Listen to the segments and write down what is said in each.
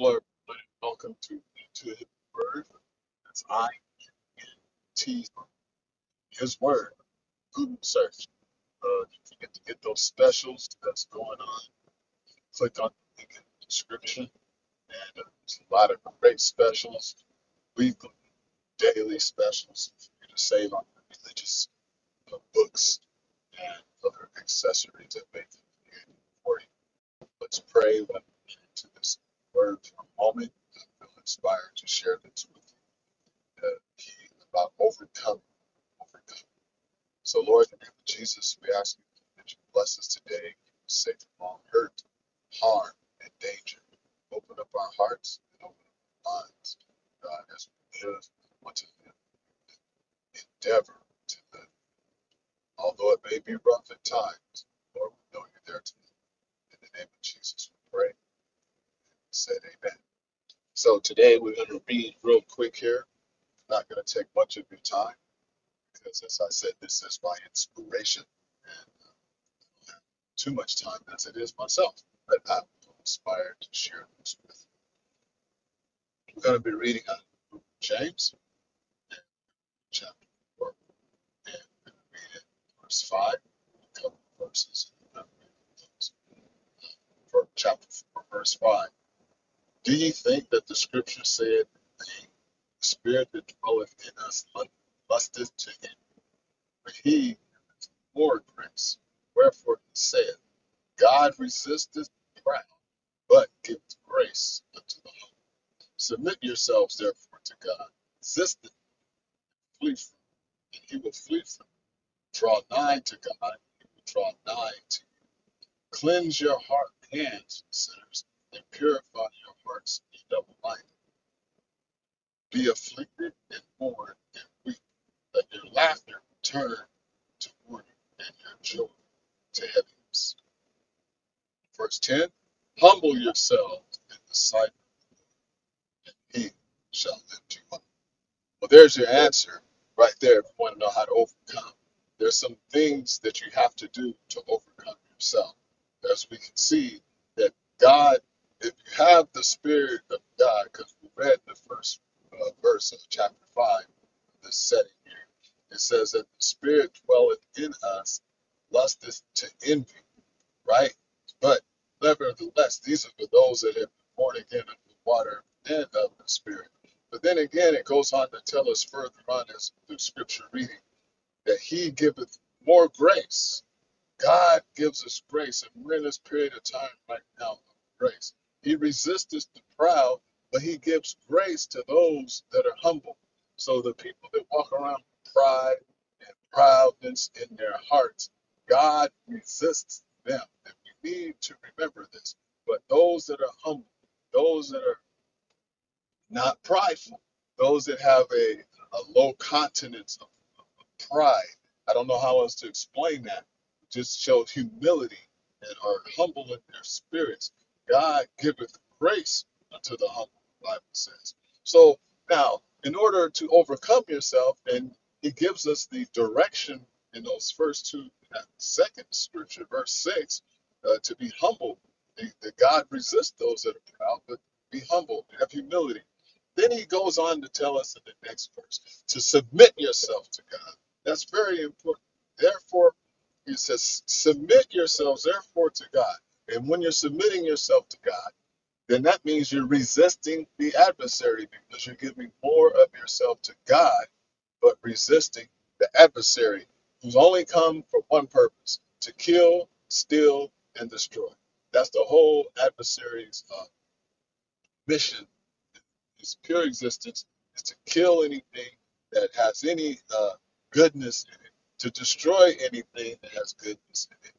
Lord, welcome to to His Word. That's I T His Word. Google search. Uh, you get to get those specials that's going on. Click on the link in the description, and uh, there's a lot of great specials, weekly, daily specials for you to save on religious uh, books and other accessories that be created for you. Let's pray. Let into this word for a moment. I feel inspired to share this with you. Uh, about overcoming. Overcoming. So, Lord, in the name of Jesus, we ask you that you bless us today, keep us safe from all hurt, harm, and danger. Open up our hearts and open up our minds, God, as we live, want to live, endeavor to live. Although it may be rough at times, Lord, we know you're there to live. In the name of Jesus, we pray. Said amen. So today we're going to read real quick here. Not going to take much of your time because, as I said, this is my inspiration. And uh, I don't have too much time as it is myself, but I'm inspired to share this with you. We're going to be reading out of James, chapter 4, and read it verse 5, a couple of verses. those. For chapter 4, verse 5. Do ye think that the scripture said, The spirit that dwelleth in us lusteth to him? But he giveth more grace. Wherefore he saith, God resisteth the proud, but giveth grace unto the humble. Submit yourselves therefore to God. Resist it, flee from it, and he will flee from you. Draw nigh to God, and he will draw nigh to you. Cleanse your heart, hands, sinners, and purify your hearts, ye double minded. Be afflicted and mourn and weep. Let your laughter turn to mourning and your joy to heaviness. Verse 10 Humble yourselves in the sight, of the Lord, and he shall lift you up. Well, there's your answer right there if you want to know how to overcome. There's some things that you have to do to overcome yourself. As we can see, that God, have the Spirit of God, because we read the first uh, verse of chapter 5, this setting here, it says that the Spirit dwelleth in us, lusteth to envy, right? But nevertheless, these are for those that have been born again of the water and of the Spirit. But then again, it goes on to tell us further on as the scripture reading that He giveth more grace. God gives us grace, and we're in this period of time right now of grace. He resists the proud, but He gives grace to those that are humble. So the people that walk around with pride and proudness in their hearts, God resists them. And we need to remember this. But those that are humble, those that are not prideful, those that have a, a low continence of, of pride, I don't know how else to explain that. Just show humility and are humble in their spirits. God giveth grace unto the humble, the Bible says. So now, in order to overcome yourself, and he gives us the direction in those first two, second scripture, verse 6, uh, to be humble. The God resists those that are proud, but be humble, have humility. Then he goes on to tell us in the next verse to submit yourself to God. That's very important. Therefore, he says, submit yourselves therefore to God. And when you're submitting yourself to God, then that means you're resisting the adversary because you're giving more of yourself to God, but resisting the adversary who's only come for one purpose to kill, steal, and destroy. That's the whole adversary's uh, mission, his pure existence, is to kill anything that has any uh, goodness in it, to destroy anything that has goodness in it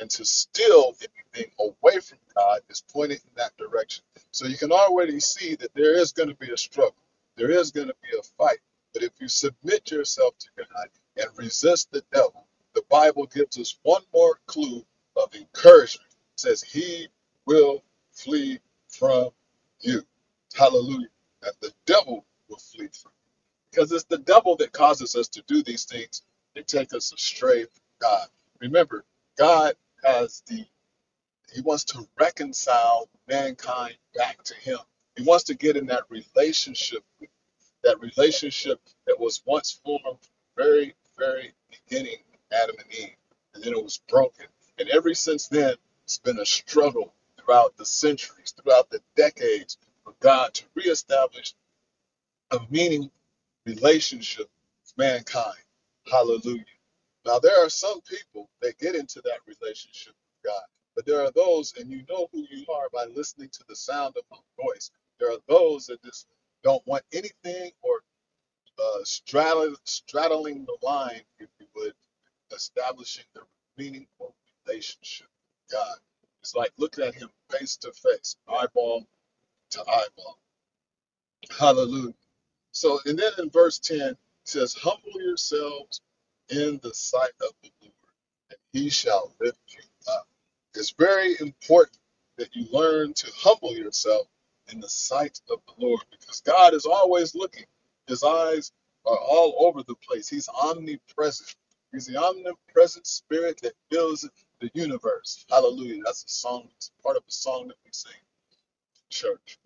and to steal anything away from God is pointed in that direction. So you can already see that there is going to be a struggle. There is going to be a fight. But if you submit yourself to God and resist the devil, the Bible gives us one more clue of encouragement. It says, He will flee from you. Hallelujah. And the devil will flee from you. Because it's the devil that causes us to do these things and take us astray from God. Remember, God has the he wants to reconcile mankind back to Him. He wants to get in that relationship, that relationship that was once formed very, very beginning, Adam and Eve, and then it was broken. And ever since then, it's been a struggle throughout the centuries, throughout the decades, for God to reestablish a meaning relationship with mankind. Hallelujah. Now, there are some people that get into that relationship with God, but there are those, and you know who you are by listening to the sound of my voice. There are those that just don't want anything or uh, straddling, straddling the line, if you would, establishing the meaningful relationship with God. It's like looking at Him face to face, eyeball to eyeball. Hallelujah. So, and then in verse 10, it says, Humble yourselves in the sight of the Lord, and he shall lift you up. It's very important that you learn to humble yourself in the sight of the Lord because God is always looking. His eyes are all over the place. He's omnipresent. He's the omnipresent spirit that fills the universe. Hallelujah. That's a song, it's part of a song that we sing in church.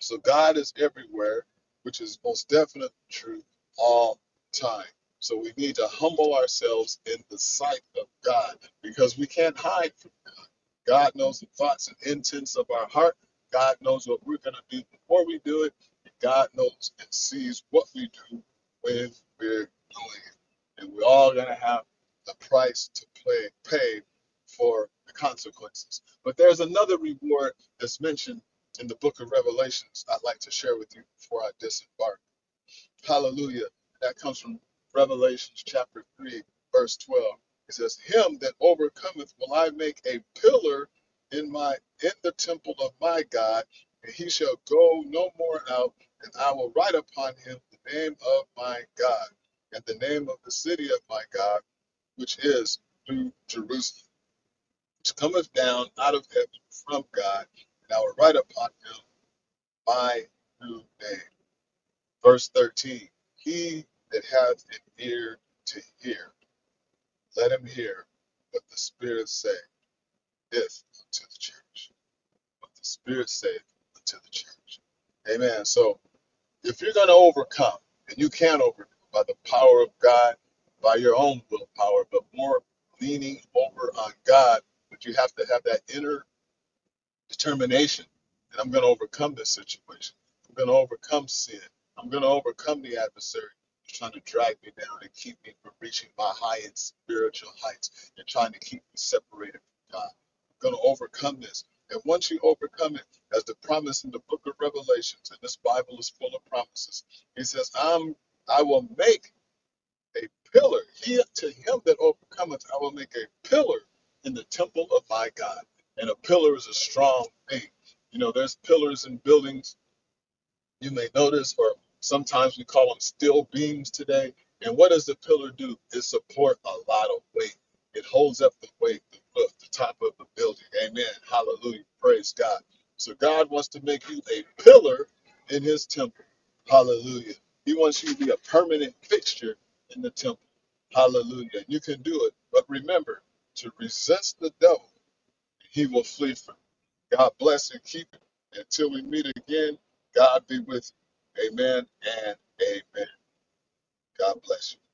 So God is everywhere, which is most definitely true all time. So we need to humble ourselves in the sight of God because we can't hide from God. God knows the thoughts and intents of our heart. God knows what we're going to do before we do it. And God knows and sees what we do when we're doing it. And we're all going to have a price to play, pay for the consequences. But there's another reward that's mentioned in the book of Revelations I'd like to share with you before I disembark. Hallelujah. That comes from Revelations chapter 3, verse 12. It says, Him that overcometh will I make a pillar in my in the temple of my God, and he shall go no more out, and I will write upon him the name of my God, and the name of the city of my God, which is New Jerusalem, which cometh down out of heaven from God, and I will write upon him my new name. Verse 13 He that hath an ear to hear, let him hear what the Spirit saith unto the church. What the Spirit saith unto the church. Amen. So if you're going to overcome, and you can overcome by the power of God, by your own willpower, but more leaning over on God, but you have to have that inner determination that I'm going to overcome this situation. I'm going to overcome sin. I'm going to overcome the adversary trying to drag me down and keep me from reaching my highest spiritual heights and trying to keep me separated from God. I'm going to overcome this. And once you overcome it, as the promise in the book of Revelations, and this Bible is full of promises, he says, I'm I will make a pillar. He to him that overcometh, I will make a pillar in the temple of my God. And a pillar is a strong thing. You know, there's pillars in buildings you may notice, or sometimes we call them steel beams today. And what does the pillar do? It support a lot of weight. It holds up the weight, the roof, the top of the building. Amen. Hallelujah. Praise God. So God wants to make you a pillar in his temple. Hallelujah. He wants you to be a permanent fixture in the temple. Hallelujah. You can do it. But remember to resist the devil, he will flee from you. God bless and keep you. Until we meet again, God be with you. Amen and amen. God bless you.